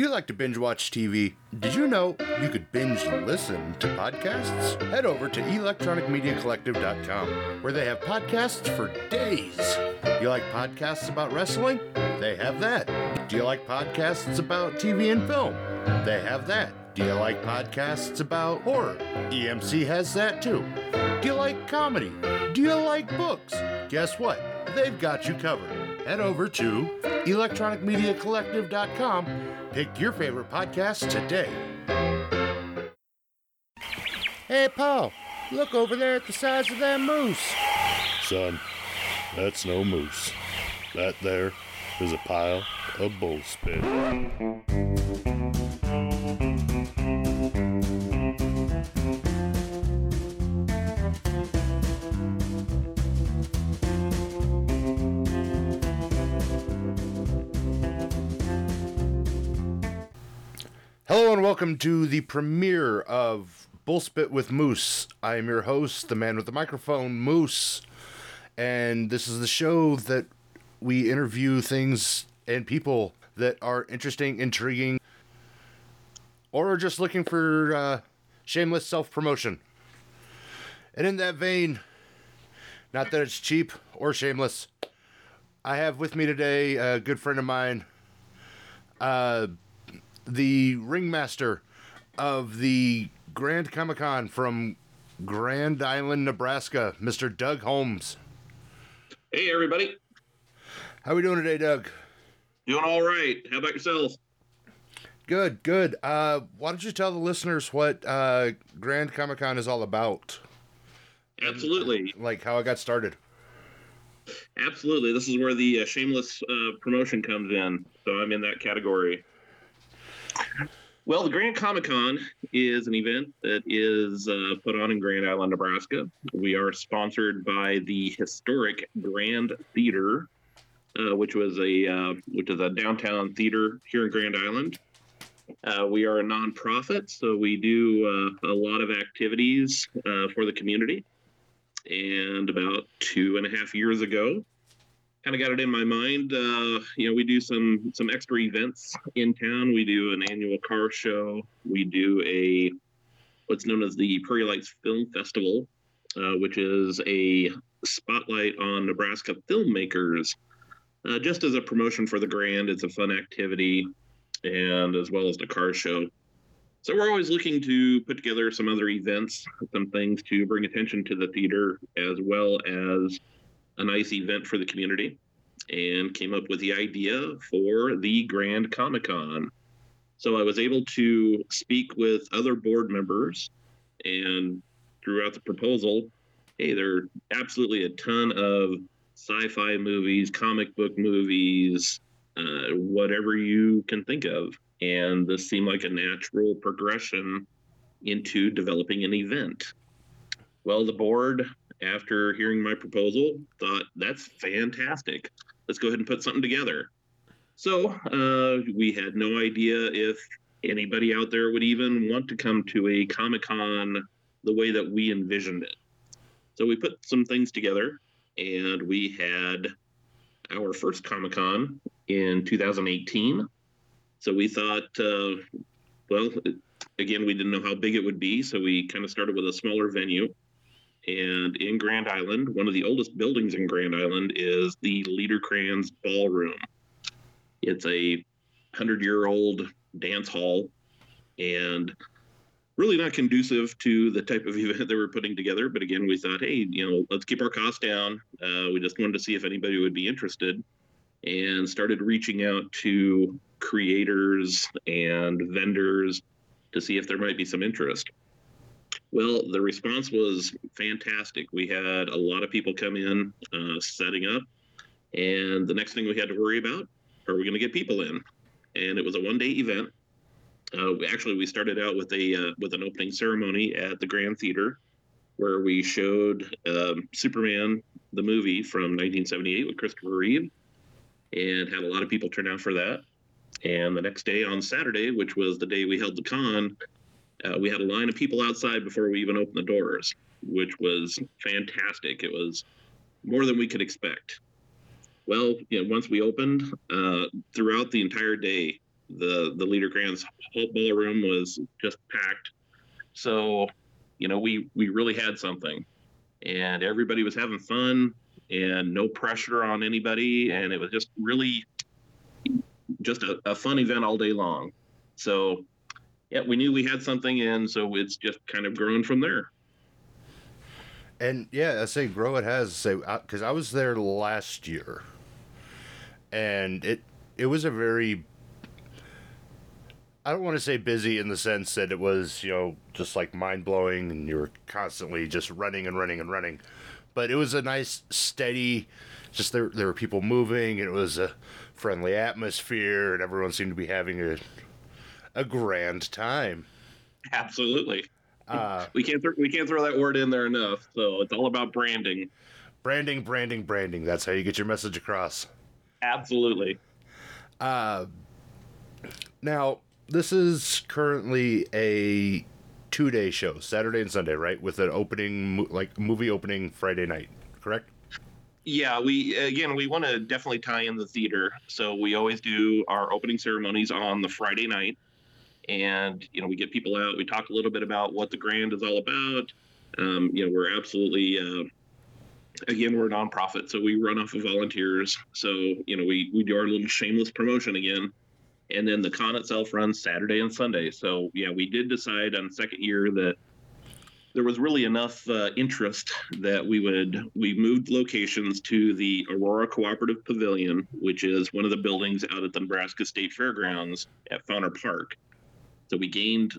You like to binge watch TV? Did you know you could binge listen to podcasts? Head over to electronicmediacollective.com where they have podcasts for days. You like podcasts about wrestling? They have that. Do you like podcasts about TV and film? They have that. Do you like podcasts about horror? EMC has that too. Do you like comedy? Do you like books? Guess what? They've got you covered. Head over to electronicmediacollective.com. Pick your favorite podcast today. Hey, Paul, look over there at the size of that moose. Son, that's no moose. That there is a pile of bull spit. Hello and welcome to the premiere of Bullspit with Moose. I am your host, the man with the microphone, Moose. And this is the show that we interview things and people that are interesting, intriguing, or are just looking for uh, shameless self promotion. And in that vein, not that it's cheap or shameless, I have with me today a good friend of mine, uh, the ringmaster of the Grand Comic Con from Grand Island, Nebraska, Mr. Doug Holmes. Hey, everybody. How are we doing today, Doug? Doing all right. How about yourself? Good, good. Uh, why don't you tell the listeners what uh, Grand Comic Con is all about? Absolutely. Like how I got started. Absolutely. This is where the uh, shameless uh, promotion comes in. So I'm in that category. Well, the Grand Comic Con is an event that is uh, put on in Grand Island, Nebraska. We are sponsored by the historic Grand Theater, uh, which was a uh, which is a downtown theater here in Grand Island. Uh, we are a nonprofit, so we do uh, a lot of activities uh, for the community. And about two and a half years ago, kind of got it in my mind. Uh, you know, we do some some extra events in town. We do an annual car show. We do a what's known as the Prairie Lights Film Festival, uh, which is a spotlight on Nebraska filmmakers. Uh, just as a promotion for the Grand, it's a fun activity, and as well as the car show. So we're always looking to put together some other events, some things to bring attention to the theater, as well as a nice event for the community and came up with the idea for the Grand Comic Con. So I was able to speak with other board members and throughout the proposal, hey, there are absolutely a ton of sci fi movies, comic book movies, uh, whatever you can think of. And this seemed like a natural progression into developing an event. Well, the board after hearing my proposal, thought that's fantastic. Let's go ahead and put something together. So uh, we had no idea if anybody out there would even want to come to a Comic Con the way that we envisioned it. So we put some things together, and we had our first Comic Con in 2018. So we thought, uh, well, again, we didn't know how big it would be, so we kind of started with a smaller venue and in Grand Island, one of the oldest buildings in Grand Island is the Liederkranz Ballroom. It's a hundred year old dance hall and really not conducive to the type of event they we're putting together. But again, we thought, hey, you know, let's keep our costs down. Uh, we just wanted to see if anybody would be interested and started reaching out to creators and vendors to see if there might be some interest. Well, the response was fantastic. We had a lot of people come in uh, setting up, and the next thing we had to worry about are we going to get people in? And it was a one day event. Uh, actually, we started out with a uh, with an opening ceremony at the Grand Theater, where we showed um, Superman the movie from 1978 with Christopher Reeve, and had a lot of people turn out for that. And the next day on Saturday, which was the day we held the con, uh, we had a line of people outside before we even opened the doors, which was fantastic. It was more than we could expect. Well, you know, once we opened, uh, throughout the entire day, the the Leader whole ballroom was just packed. So, you know, we we really had something, and everybody was having fun, and no pressure on anybody, and it was just really just a, a fun event all day long. So, yeah, we knew we had something, and so it's just kind of grown from there. And yeah, I say grow it has say because I was there last year, and it it was a very I don't want to say busy in the sense that it was you know just like mind blowing and you were constantly just running and running and running, but it was a nice steady. Just there there were people moving it was a friendly atmosphere and everyone seemed to be having a a grand time. Absolutely. Uh, we can't th- we can't throw that word in there enough. So it's all about branding. Branding, branding, branding. That's how you get your message across. Absolutely. Uh, now this is currently a two-day show, Saturday and Sunday, right? With an opening, like movie opening Friday night, correct? Yeah, we again we want to definitely tie in the theater, so we always do our opening ceremonies on the Friday night and you know we get people out we talk a little bit about what the grand is all about. Um, you know we're absolutely uh, again we're a nonprofit so we run off of volunteers. So you know we we do our little shameless promotion again. And then the con itself runs saturday and sunday. So yeah we did decide on second year that there was really enough uh, interest that we would we moved locations to the aurora cooperative pavilion which is one of the buildings out at the nebraska state fairgrounds at Fonner park so we gained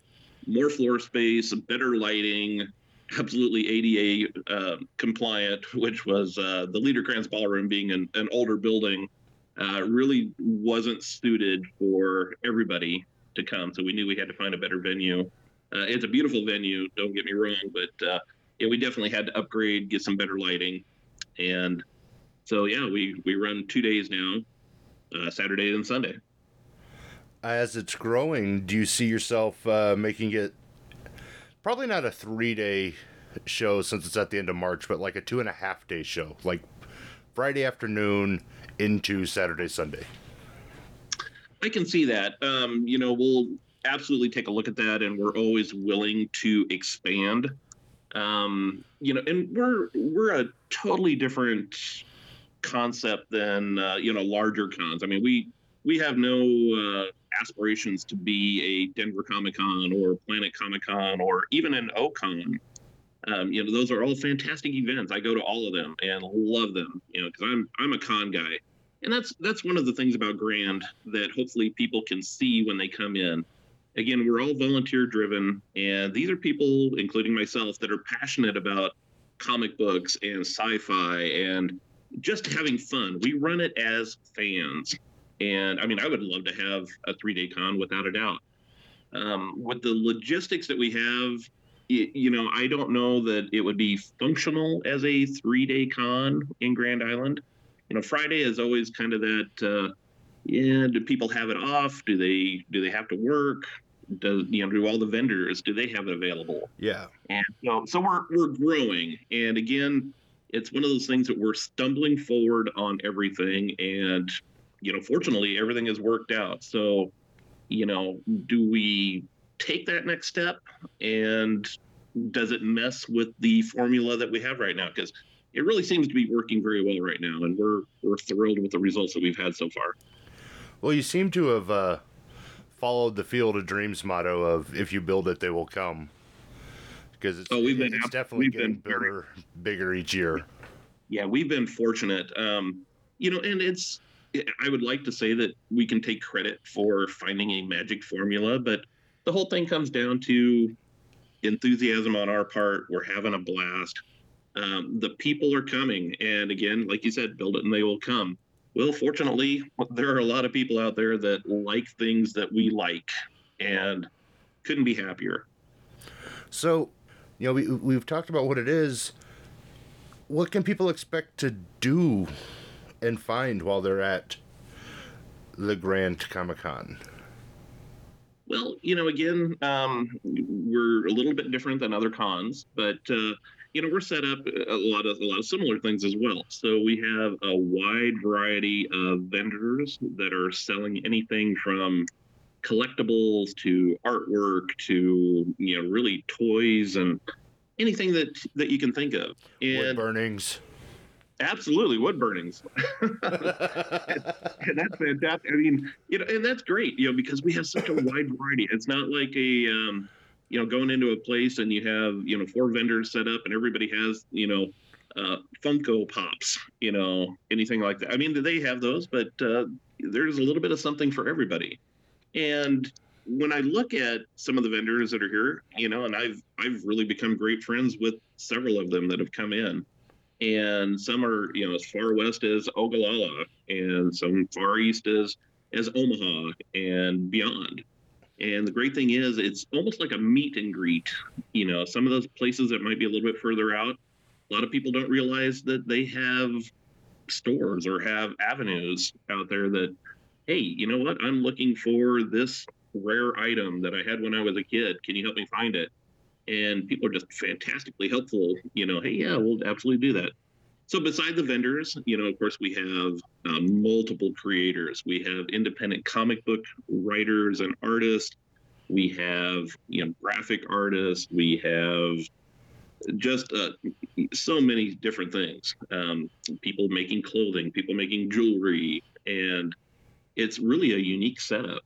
more floor space, better lighting, absolutely ADA uh, compliant, which was uh, the Liederkranz Ballroom being an, an older building, uh, really wasn't suited for everybody to come. So we knew we had to find a better venue. Uh, it's a beautiful venue, don't get me wrong, but uh, yeah, we definitely had to upgrade, get some better lighting, and so yeah, we we run two days now, uh, Saturday and Sunday as it's growing, do you see yourself uh, making it probably not a three day show since it's at the end of March, but like a two and a half day show, like Friday afternoon into Saturday, Sunday? I can see that. Um, you know, we'll absolutely take a look at that, and we're always willing to expand. Um, you know, and we're we're a totally different concept than uh, you know larger cons. I mean, we we have no uh, aspirations to be a Denver Comic Con or Planet Comic Con or even an OCon. Um, you know, those are all fantastic events. I go to all of them and love them. You know, because I'm I'm a con guy, and that's that's one of the things about Grand that hopefully people can see when they come in. Again, we're all volunteer driven, and these are people, including myself, that are passionate about comic books and sci-fi and just having fun. We run it as fans and I mean, I would love to have a three day con without a doubt. Um, with the logistics that we have, it, you know, I don't know that it would be functional as a three day con in Grand Island. You know, Friday is always kind of that. Uh, yeah, do people have it off? Do they do they have to work? Does you know do all the vendors do they have it available? Yeah. And so so we're we're growing, and again, it's one of those things that we're stumbling forward on everything, and you know, fortunately, everything has worked out. So, you know, do we take that next step and does it mess with the formula that we have right now? Because it really seems to be working very well right now, and we're we're thrilled with the results that we've had so far. Well, you seem to have uh, followed the Field of Dreams motto of "If you build it, they will come." Because it's, oh, we've been, it's definitely getting bigger, bigger each year. Yeah, we've been fortunate. Um, you know, and it's I would like to say that we can take credit for finding a magic formula, but the whole thing comes down to enthusiasm on our part. We're having a blast. Um, the people are coming, and again, like you said, build it and they will come. Well, fortunately, there are a lot of people out there that like things that we like, and couldn't be happier. So, you know, we we've talked about what it is. What can people expect to do and find while they're at the Grand Comic Con? Well, you know, again, um, we're a little bit different than other cons, but uh, you know, we're set up a lot of a lot of similar things as well. So we have a wide variety of vendors that are selling anything from collectibles to artwork to you know really toys and anything that that you can think of. Wood And burnings. Absolutely wood burnings. and that's fantastic. I mean, you know, and that's great, you know, because we have such a wide variety. It's not like a, um, you know, going into a place and you have, you know, four vendors set up and everybody has, you know, uh, Funko Pops, you know, anything like that. I mean, they have those, but uh, there's a little bit of something for everybody. And when I look at some of the vendors that are here, you know, and I've I've really become great friends with several of them that have come in and some are you know as far west as Ogallala, and some far east as as Omaha and beyond. And the great thing is, it's almost like a meet and greet. You know, some of those places that might be a little bit further out, a lot of people don't realize that they have stores or have avenues out there that, hey, you know what? I'm looking for this rare item that I had when I was a kid. Can you help me find it? And people are just fantastically helpful. You know, hey, yeah, we'll absolutely do that. So beside the vendors, you know, of course, we have um, multiple creators. We have independent comic book writers and artists. We have you know graphic artists. We have just uh, so many different things. Um, people making clothing, people making jewelry, and it's really a unique setup.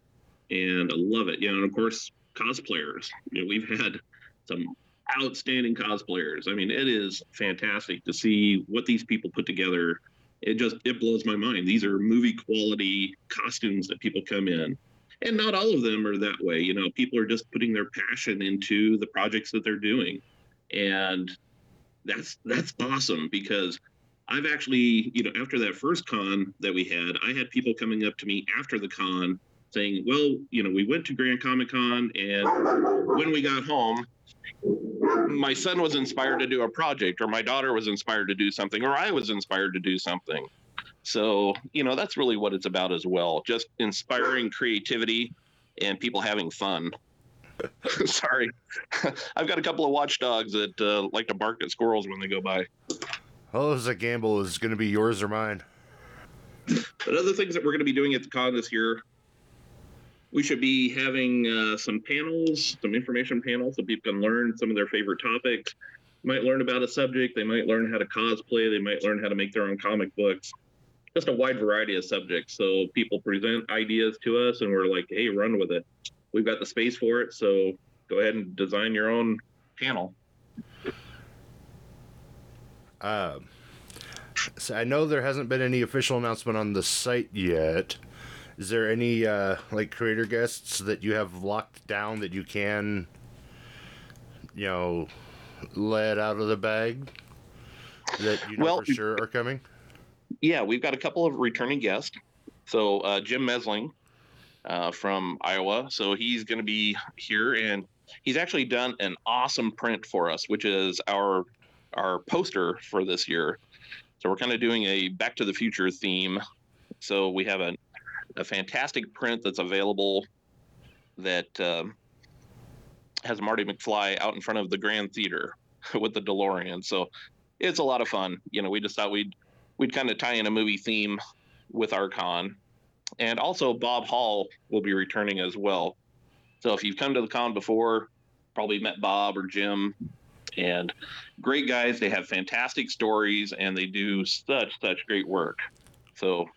And I love it. You know, and of course, cosplayers. You know, we've had some outstanding cosplayers. I mean, it is fantastic to see what these people put together. It just it blows my mind. These are movie quality costumes that people come in. And not all of them are that way. You know, people are just putting their passion into the projects that they're doing. And that's that's awesome because I've actually, you know, after that first con that we had, I had people coming up to me after the con saying, "Well, you know, we went to Grand Comic Con and when we got home, my son was inspired to do a project or my daughter was inspired to do something or I was inspired to do something." So, you know, that's really what it's about as well. Just inspiring creativity and people having fun. Sorry. I've got a couple of watchdogs that uh, like to bark at squirrels when they go by. Oh, this is a gamble. Is going to be yours or mine? But other things that we're going to be doing at the con this year, we should be having uh, some panels, some information panels, so people can learn some of their favorite topics. Might learn about a subject. They might learn how to cosplay. They might learn how to make their own comic books. Just a wide variety of subjects. So people present ideas to us, and we're like, "Hey, run with it." We've got the space for it, so go ahead and design your own panel. Um, so I know there hasn't been any official announcement on the site yet. Is there any uh, like creator guests that you have locked down that you can, you know, let out of the bag that you know Well, for sure are coming? yeah, we've got a couple of returning guests. So uh, Jim Mesling uh, from Iowa. So he's going to be here, and he's actually done an awesome print for us, which is our our poster for this year. So we're kind of doing a Back to the Future theme. So we have a a fantastic print that's available that um, has Marty McFly out in front of the Grand Theater with the DeLorean. So it's a lot of fun. You know, we just thought we'd we'd kind of tie in a movie theme with our con. And also Bob Hall will be returning as well. So if you've come to the con before, probably met Bob or Jim and great guys. They have fantastic stories and they do such such great work. So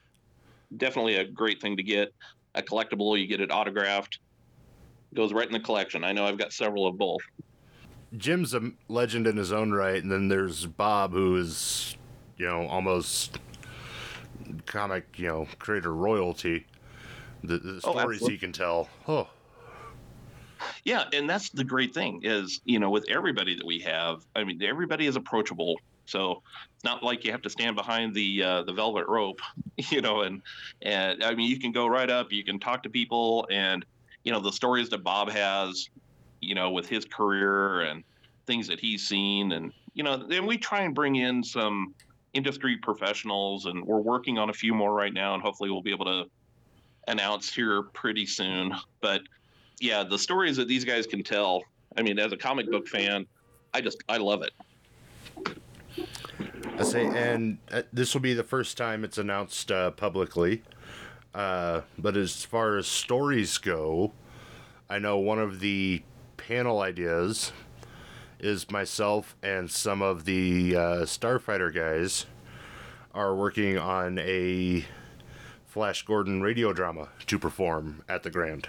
definitely a great thing to get. A collectible, you get it autographed. Goes right in the collection. I know I've got several of both. Jim's a legend in his own right, and then there's Bob, who is, you know, almost comic, you know, creator royalty. The, the Oh, stories absolutely. he can tell. Oh, Yeah, and that's the great thing is, you know, with everybody that we have, I mean, everybody is approachable. So it's not like you have to stand behind the uh, the velvet rope, you know, and and I mean, you can go right up, you can talk to people, and you know, the stories that Bob has, you know, with his career and things that he's seen, and you know, then we try and bring in some industry professionals, and we're working on a few more right now, and hopefully we'll be able to announce here pretty soon. But yeah, the stories that these guys can tell. I mean, as a comic book fan, I just I love it. I say, and uh, this will be the first time it's announced uh, publicly. Uh, but as far as stories go, I know one of the panel ideas is myself and some of the uh, Starfighter guys are working on a Flash Gordon radio drama to perform at the Grand.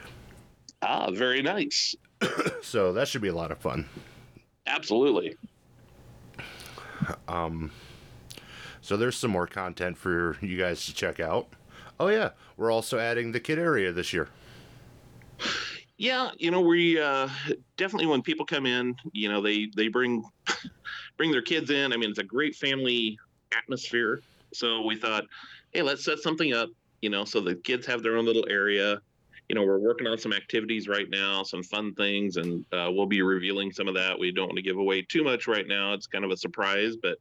Ah, very nice. So that should be a lot of fun. Absolutely. So there's some more content for you guys to check out. Oh yeah, we're also adding the kid area this year. Yeah, you know, we uh, definitely when people come in, you know, they they bring bring their kids in. I mean, it's a great family atmosphere. So we thought, hey, let's set something up, you know, so the kids have their own little area. You know, we're working on some activities right now, some fun things, and uh, we'll be revealing some of that. We don't want to give away too much right now. It's kind of a surprise, but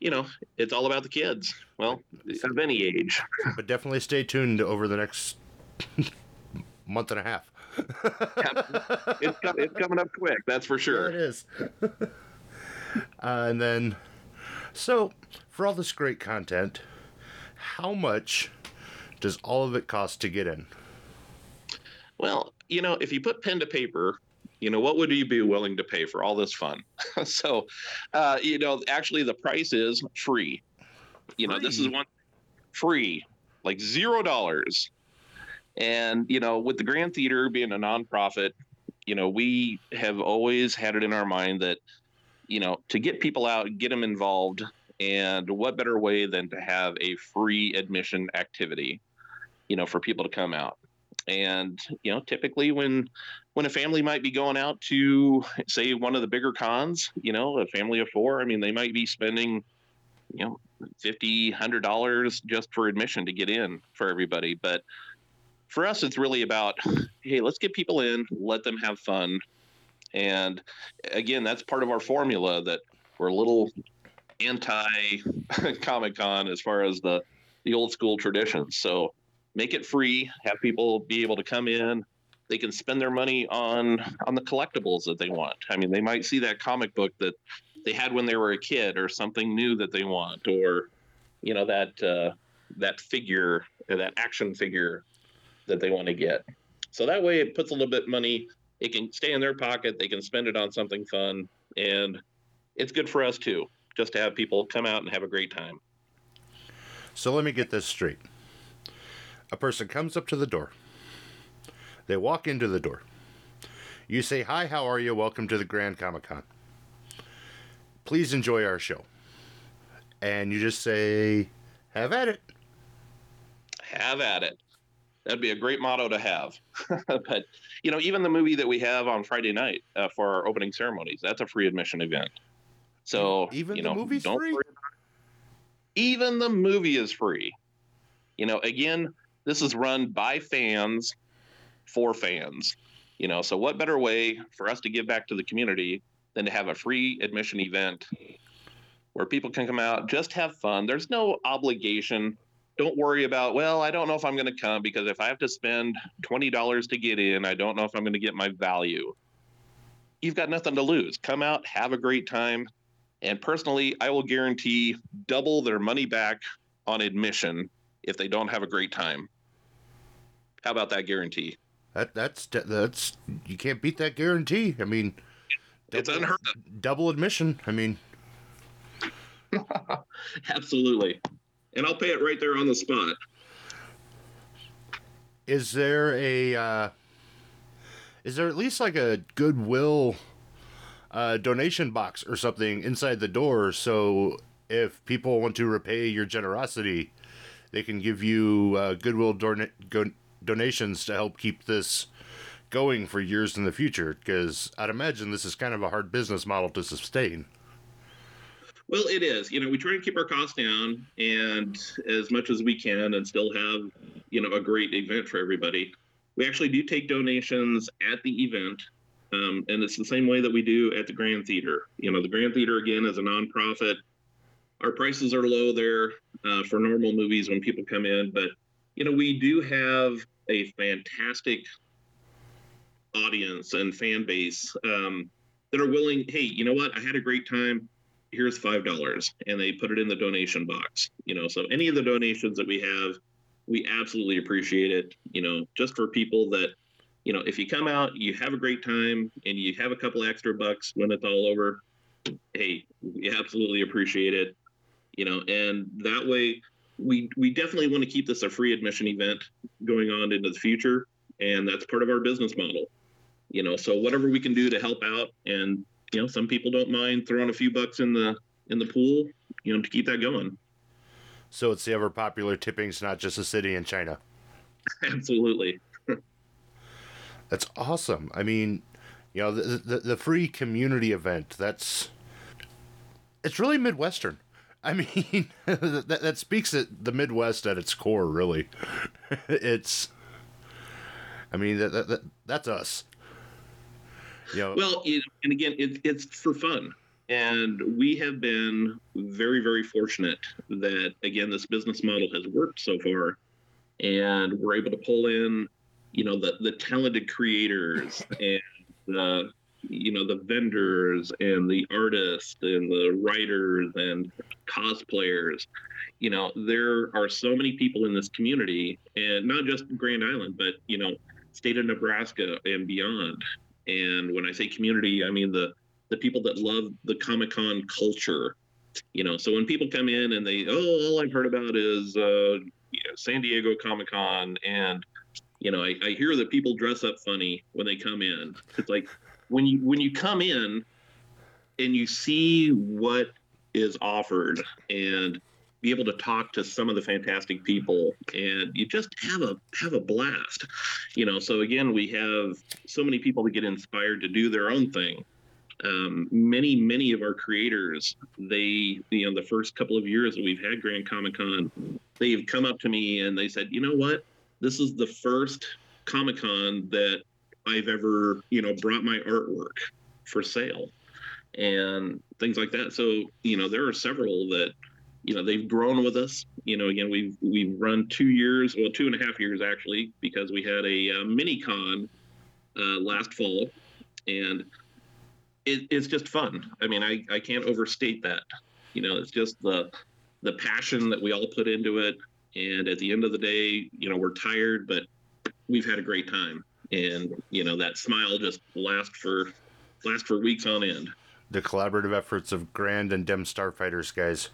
you know, it's all about the kids. Well, of any age. But definitely stay tuned over the next month and a half. It's, co- it's coming up quick, that's for There it sure. is. uh, and then, so for all this great content, how much does all of it cost to get in? Well, you know, if you put pen to paper, you know, what would you be willing to pay for all this fun? so, uh, you know, actually, the price is free. You know, this is one free, like zero dollars. And, you know, with the Grand Theater being a nonprofit, you know, we have always had it in our mind that, you know, to get people out, get them involved, and what better way than to have a free admission activity, you know, for people to come out and you know typically when when a family might be going out to say one of the bigger cons you know a family of four i mean they might be spending you know 50 100 dollars just for admission to get in for everybody. But for us it's really about hey let's get people in let them have fun. And again that's part of our formula that we're a little anti comic con as far as the the old school traditions. So make it free have people be able to come in. They can spend their money on on the collectibles that they want. I mean they might see that comic book that they had when they were a kid or something new that they want or you know that uh, that figure or that action figure that they want to get. So that way it puts a little bit money it can stay in their pocket they can spend it on something fun and it's good for us too just to have people come out and have a great time. So let me get this straight. A person comes up to the door. They walk into the door. You say, Hi, how are you? Welcome to the Grand Comic Con. Please enjoy our show. And you just say, Have at it. have at it. That'd be a great motto to have. but you know, even the movie that we have on Friday night uh, for our opening ceremonies, that's a free admission event. So Even you the know, movie's don't free? worry about it. Even the movie is free. You know, again, this is run by fans for fans. You know, so what better way for us to give back to the community than to have a free admission event where people can come out, just have fun. There's no obligation. Don't worry about well i don't know if i'm going to come because if i have to spend $20 to get in i don't know if i'm going to get my value. You've got nothing to lose. Come out have a great time. And personally i will guarantee double their money back on admission if they don't have a great time how about that guarantee? That that's that's you can't beat that guarantee. I mean, it's double- unheard of. Double admission. I mean, absolutely. And i'll pay it right there on the spot. Is there a uh, is there at least like a goodwill uh, donation box or something inside the door? So if people want to repay your generosity they can give you uh, goodwill go- donations to help keep this going for years in the future because i'd imagine this is kind of a hard business model to sustain Well, it is. You know, we try to keep our costs down and as much as we can and still have, you know, a great event for everybody. We actually do take donations at the event. Um, and it's the same way that we do at the Grand Theater. You know, the Grand Theater, again, is a nonprofit. Our prices are low there uh, for normal movies when people come in. But, you know, we do have a fantastic audience and fan base um, that are willing, hey, you know what? I had a great time here's five dollars and they put it in the donation box you know so any of the donations that we have we absolutely appreciate it. You know, just for people that, you know, if you come out, you have a great time, and you have a couple extra bucks when it's all over. Hey, we absolutely appreciate it. You know, and that way, we we definitely want to keep this a free admission event going on into the future, and that's part of our business model. You know, so whatever we can do to help out, and you know, some people don't mind throwing a few bucks in the in the pool, you know, to keep that going. So it's the ever popular tipping's not just a city in China. Absolutely. That's awesome. I mean, you know, the, the the free community event. That's it's really midwestern. I mean, that that speaks at the Midwest at its core. Really, it's. I mean that, that, that that's us. You know, well, you know, and again, it, it's for fun. And we have been very, very fortunate that, again, this business model has worked so far. And we're able to pull in, you know, the, the talented creators and the, you know, the vendors and the artists and the writers and cosplayers. You know, there are so many people in this community, and not just Grand Island, but, you know, state of Nebraska and beyond. And when I say community, I mean the the people that love the Comic Con culture. You know, so when people come in and they, oh, all I've heard about is uh, you know, San Diego Comic Con, and you know, I, I hear that people dress up funny when they come in. It's like when you when you come in and you see what is offered and be able to talk to some of the fantastic people and you just have a have a blast you know? So again we have so many people that get inspired to do their own thing. Um, many many of our creators they you know the first couple of years that we've had grand comic con they've come up to me and they said you know what? This is the first comic con that i've ever you know brought my artwork for sale and things like that so you know there are several that you know they've grown with us you know again we've we've run two years well two and a half years actually because we had a uh, mini con uh, last fall and it, it's just fun. I mean, I, I can't overstate that. You know, it's just the the passion that we all put into it. And at the end of the day, you know, we're tired, but we've had a great time. And you know, that smile just lasts for last for weeks on end. The collaborative efforts of Grand and Dem Starfighters guys.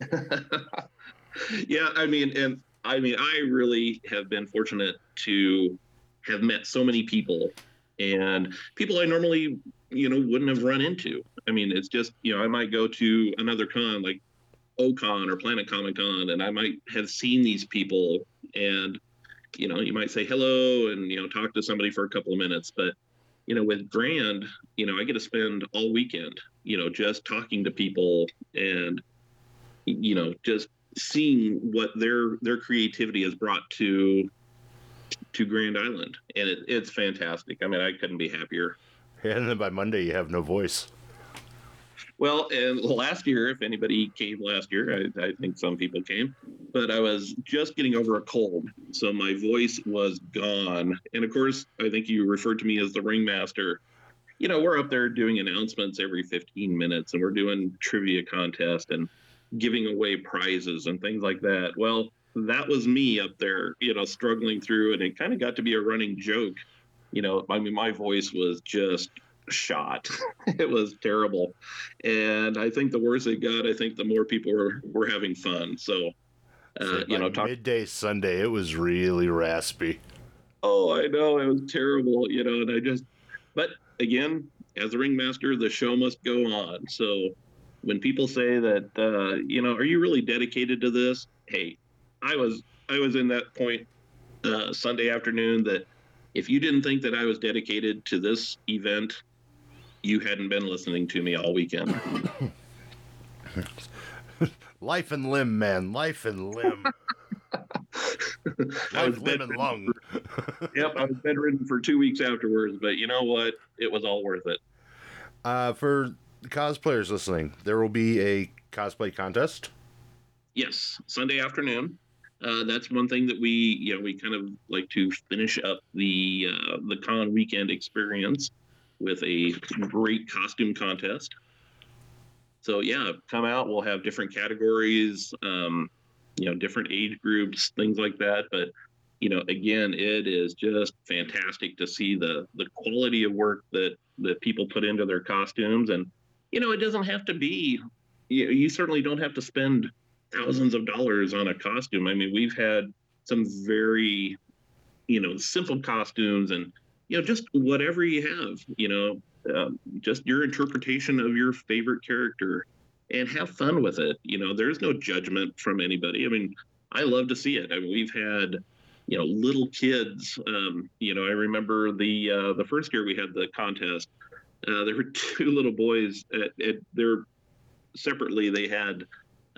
yeah, I mean, and I mean, I really have been fortunate to have met so many people and people I normally you know wouldn't have run into. I mean, it's just you know I might go to another con like Ocon or Planet Comic Con, and I might have seen these people, and you know you might say hello and you know talk to somebody for a couple of minutes, but you know with Grand, you know I get to spend all weekend, you know, just talking to people and you know just seeing what their their creativity has brought to to Grand Island, and it, it's fantastic. I mean, I couldn't be happier. And then by Monday, you have no voice. Well, and last year, if anybody came last year, I, I, think some people came, but I was just getting over a cold, so my voice was gone. And of course, I think you referred to me as the ringmaster. You know, we're up there doing announcements every 15 minutes, and we're doing trivia contest and giving away prizes and things like that. Well, that was me up there, you know, struggling through, and it kind of got to be a running joke you know, I mean, my voice was just shot. it was terrible. And I think the worse it got, I think the more people were, were having fun. So, uh, so you know, talk- midday Sunday, it was really raspy. Oh, I know. It was terrible, you know, and I just, but again, as a ringmaster, the show must go on. So when people say that, uh, you know, are you really dedicated to this? Hey, I was, I was in that point uh, Sunday afternoon that if you didn't think that I was dedicated to this event, you hadn't been listening to me all weekend. Life and limb, man. Life and limb. Life, limb, and lung. yep, I was bedridden for two weeks afterwards, but you know what? It was all worth it. Uh, for cosplayers listening, there will be a cosplay contest. Yes, Sunday afternoon uh, that's one thing that we you know we kind of like to finish up the uh, the con weekend experience with a great costume contest. So yeah, come out. We'll have different categories. Um, you know different age groups, things like that. But you know, again, it is just fantastic to see the the quality of work that that people put into their costumes, and you know, it doesn't have to be. You, you certainly don't have to spend thousands of dollars on a costume. I mean, we've had some very, you know, simple costumes and you know just whatever you have. You know, um, just your interpretation of your favorite character and have fun with it. You know, there's no judgment from anybody. I mean, I love to see it. I mean, we've had you know little kids. Um, you know, I remember the uh, the first year we had the contest. Uh, there were two little boys. At, at their separately, they had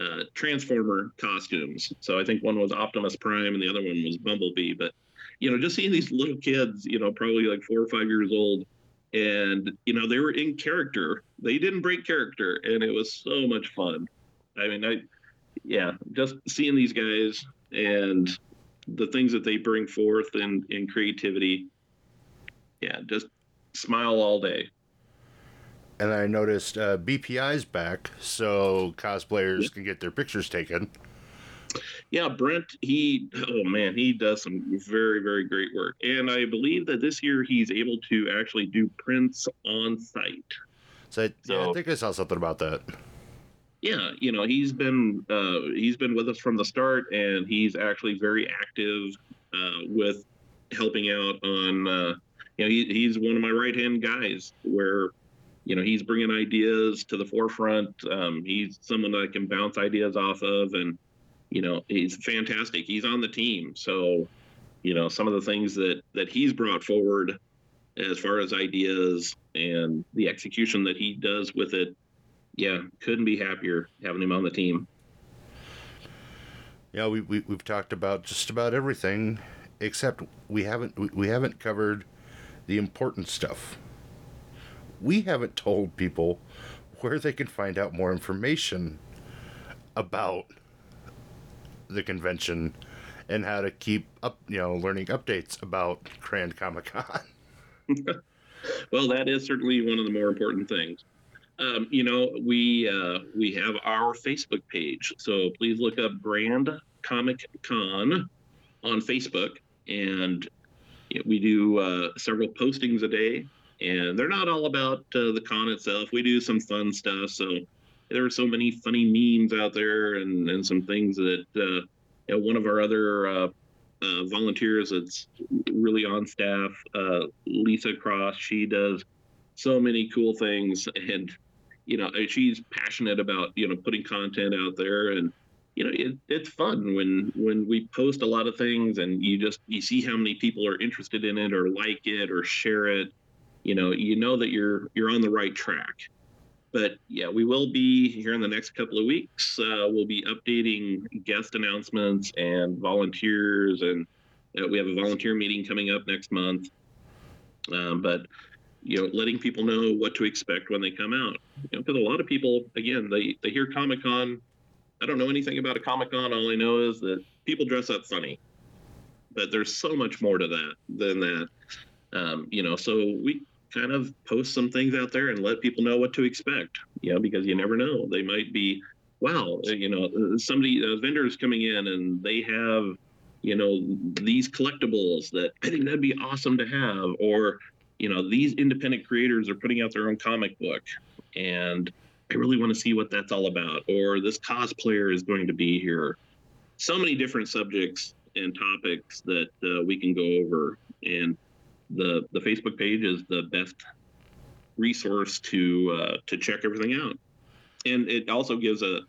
uh, Transformer costumes. So I think one was Optimus Prime and the other one was Bumblebee. But you know, just seeing these little kids, you know, probably like four or five years old, and you know, they were in character. They didn't break character, and it was so much fun. I mean, I yeah, just seeing these guys and the things that they bring forth in in creativity. Yeah, just smile all day and I noticed uh, BPI's back, so cosplayers can get their pictures taken. Yeah, Brent, he oh man, he does some very very great work, and I believe that this year he's able to actually do prints on site. So, so yeah, I think I saw something about that. Yeah, you know he's been uh, he's been with us from the start, and he's actually very active uh, with helping out on. Uh, you know, he, he's one of my right hand guys where you know he's bringing ideas to the forefront um, he's someone that i can bounce ideas off of and you know he's fantastic. He's on the team. So you know some of the things that that he's brought forward as far as ideas and the execution that he does with it yeah couldn't be happier having him on the team. Yeah we, we, we've talked about just about everything except we haven't we, we haven't covered the important stuff. We haven't told people where they can find out more information about the convention and how to keep up, you know, learning updates about Grand Comic Con. well, that is certainly one of the more important things. Um, you know, we uh, we have our Facebook page, so please look up Grand Comic Con on Facebook, and we do uh, several postings a day and they're not all about uh, the con itself. We do some fun stuff. So there are so many funny memes out there, and and some things that uh, you know, one of our other uh, uh volunteers that's really on staff, uh, Lisa Cross, she does so many cool things, and you know she's passionate about you know putting content out there and you know it, it's fun when when we post a lot of things and you just you see how many people are interested in it or like it or share it. You know you know that you're you're on the right track but yeah we will be here in the next couple of weeks. Uh, we'll be updating guest announcements and volunteers and uh, we have a volunteer meeting coming up next month. Um, but you know letting people know what to expect when they come out. You know because a lot of people again they they hear comic con i don't know anything about a comic con all i know is that people dress up funny. But there's so much more to that than that. Um, you know so we kind of post some things out there and let people know what to expect. Know, because you never know. They might be, wow, uh, you know, uh, somebody, uh, vendors coming in and they have, you know, these collectibles that I think that'd be awesome to have. Or, you know, these independent creators are putting out their own comic book and I really want to see what that's all about. Or this cosplayer is going to be here. So many different subjects and topics that uh, we can go over. And the the Facebook page is the best resource to uh, to check everything out, and it also gives a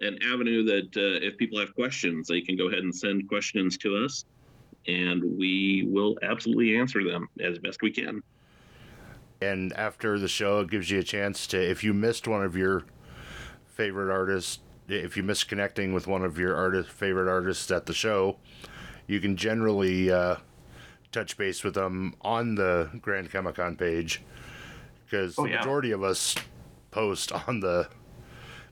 an avenue that uh, if people have questions, they can go ahead and send questions to us, and we will absolutely answer them as best we can. And after the show, it gives you a chance to, if you missed one of your favorite artists, if you miss connecting with one of your artist favorite artists at the show, you can generally uh, touch base with them on the Grand Comic Con page because oh, the yeah. majority of us post on the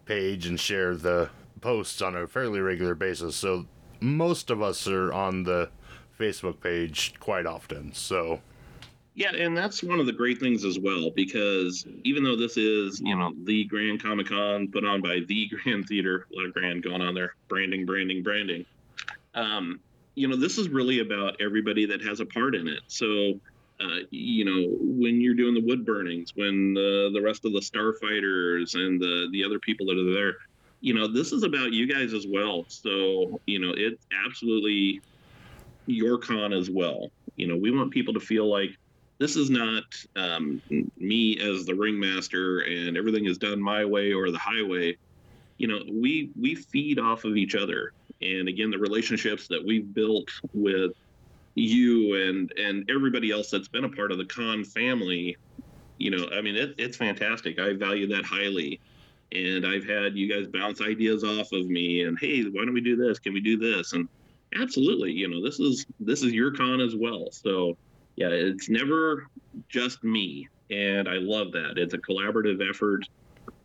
page and share the posts on a fairly regular basis. So most of us are on the Facebook page quite often. So Yeah, and that's one of the great things as well, because even though this is, you know, the Grand Comic Con put on by the Grand Theater, a lot of grand going on there, branding, branding, branding. Um, you know, this is really about everybody that has a part in it. So, uh, you know, when you're doing the wood burnings, when the the rest of the starfighters and the the other people that are there, you know, this is about you guys as well. So, you know, it's absolutely your con as well. You know, we want people to feel like this is not um, me as the ringmaster and everything is done my way or the highway. You know, we we feed off of each other, and again, the relationships that we've built with you and and everybody else that's been a part of the con family. You know, I mean, it, it's fantastic. I value that highly and I've had you guys bounce ideas off of me and hey, why don't we do this? Can we do this? And absolutely, you know, this is this is your con as well. So yeah, it's never just me, and I love that. It's a collaborative effort.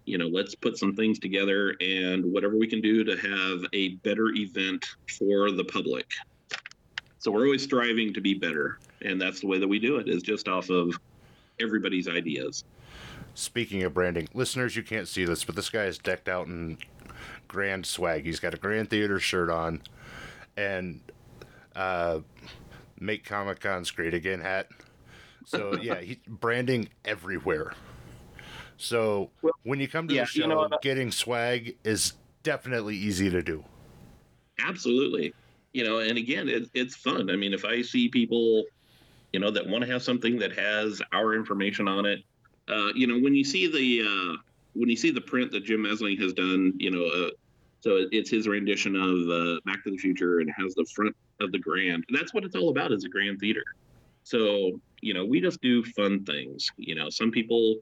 You know, let's put some things together and whatever we can do to have a better event for the public. So we're always striving to be better, and that's the way that we do it is just off of everybody's ideas. Speaking of branding, listeners, you can't see this, but this guy is decked out in grand swag. He's got a Grand Theater shirt on, and uh, "Make Comic Cons Great Again" hat. So yeah, he branding everywhere. So Well, when you come to yeah, the show, you know getting swag is definitely easy to do. Absolutely. You know, and again, it, it's fun. I mean, if I see people, you know, that want to have something that has our information on it, uh, you know, when you see the uh, when you see the print that Jim Mesling has done, you know, uh, so it's his rendition of uh, Back to the Future and has the front of the Grand. And that's what it's all about is a Grand Theater. So you know, we just do fun things. You know, some people,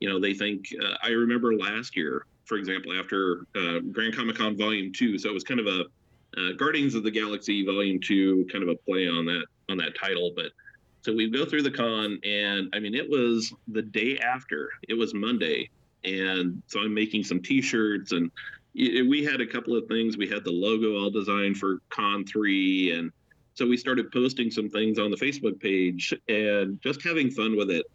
you know, they think. Uh, I remember last year, for example, after uh, Grand Comic Con Volume Two, so it was kind of a uh, Guardians of the Galaxy Volume Two, kind of a play on that on that title. But so we go through the con, and I mean, it was the day after. It was Monday, and so I'm making some T-shirts, and y- we had a couple of things. We had the logo all designed for Con Three, and so we started posting some things on the Facebook page and just having fun with it.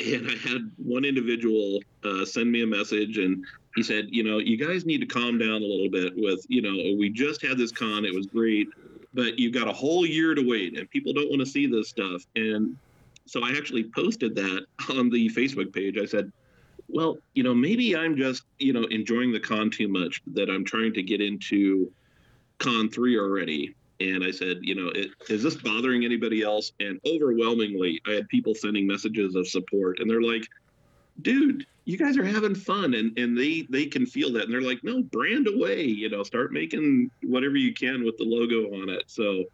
And I had one individual uh, send me a message, and he said, you know, you guys need to calm down a little bit with, you know, we just had this con, it was great, but you've got a whole year to wait, and people don't want to see this stuff. And so I actually posted that on the Facebook page. I said, well, you know, maybe I'm just, you know, enjoying the con too much that I'm trying to get into con three already. And I said, you know, it, is this bothering anybody else? And overwhelmingly, I had people sending messages of support, and they're like, dude you guys are having fun and and they they can feel that and they're like no brand away you know start making whatever you can with the logo on it. So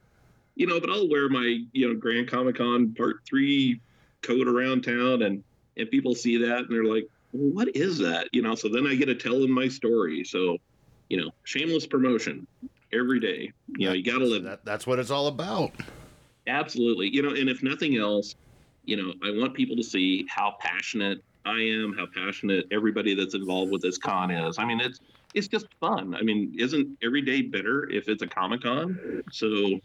you know but i'll wear my you know grand comic con part three coat around town and and people see that and they're like well, what is that? You know so then i get to tell them my story. So you know shameless promotion every day you know you got to live That, that's what it's all about. Absolutely. You know, and if nothing else, you know, I want people to see how passionate I am, how passionate everybody that's involved with this con is. I mean, it's it's just fun. I mean, isn't every day better if it's a Comic Con? So,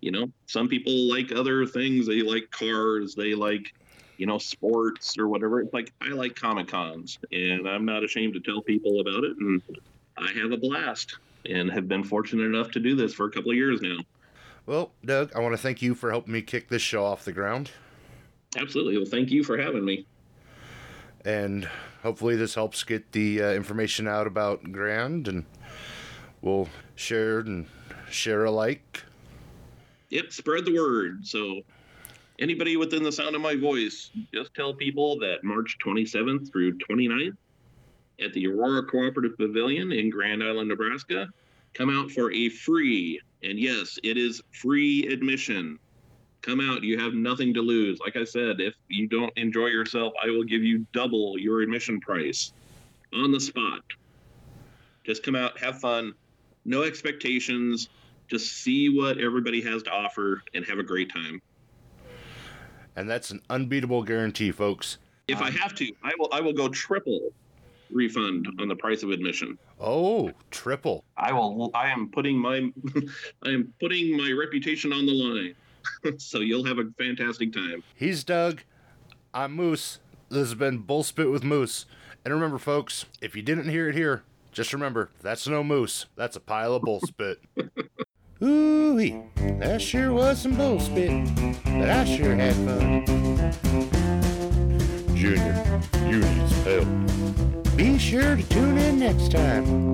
you know, some people like other things. They like cars, they like, you know, sports or whatever. It's like I like Comic Cons and I'm not ashamed to tell people about it and I have a blast and have been fortunate enough to do this for a couple of years now. Well, Doug, I want to thank you for helping me kick this show off the ground. Absolutely. Well, thank you for having me. and hopefully this helps get the uh, information out about Grand, and we'll share and share alike. Yep, spread the word. So, anybody within the sound of my voice, just tell people that March 27th through 29th at the Aurora Cooperative Pavilion in Grand Island, Nebraska, come out for a free, and yes, it is free admission. Come out, you have nothing to lose. Like I said, if you don't enjoy yourself, I will give you double your admission price on the spot. Just come out, have fun, no expectations, just see what everybody has to offer and have a great time. And that's an unbeatable guarantee, folks. If I um, have to, I will I will go triple refund on the price of admission. Oh, triple. I will I am putting my I am putting my reputation on the line. so you'll have a fantastic time. He's Doug. I'm Moose. This has been Bullspit with Moose. And remember, folks, if you didn't hear it here, just remember that's no moose. That's a pile of bullspit. Ooh, that sure was some bullspit, but I sure had fun. Junior, you need help. Be sure to tune in next time.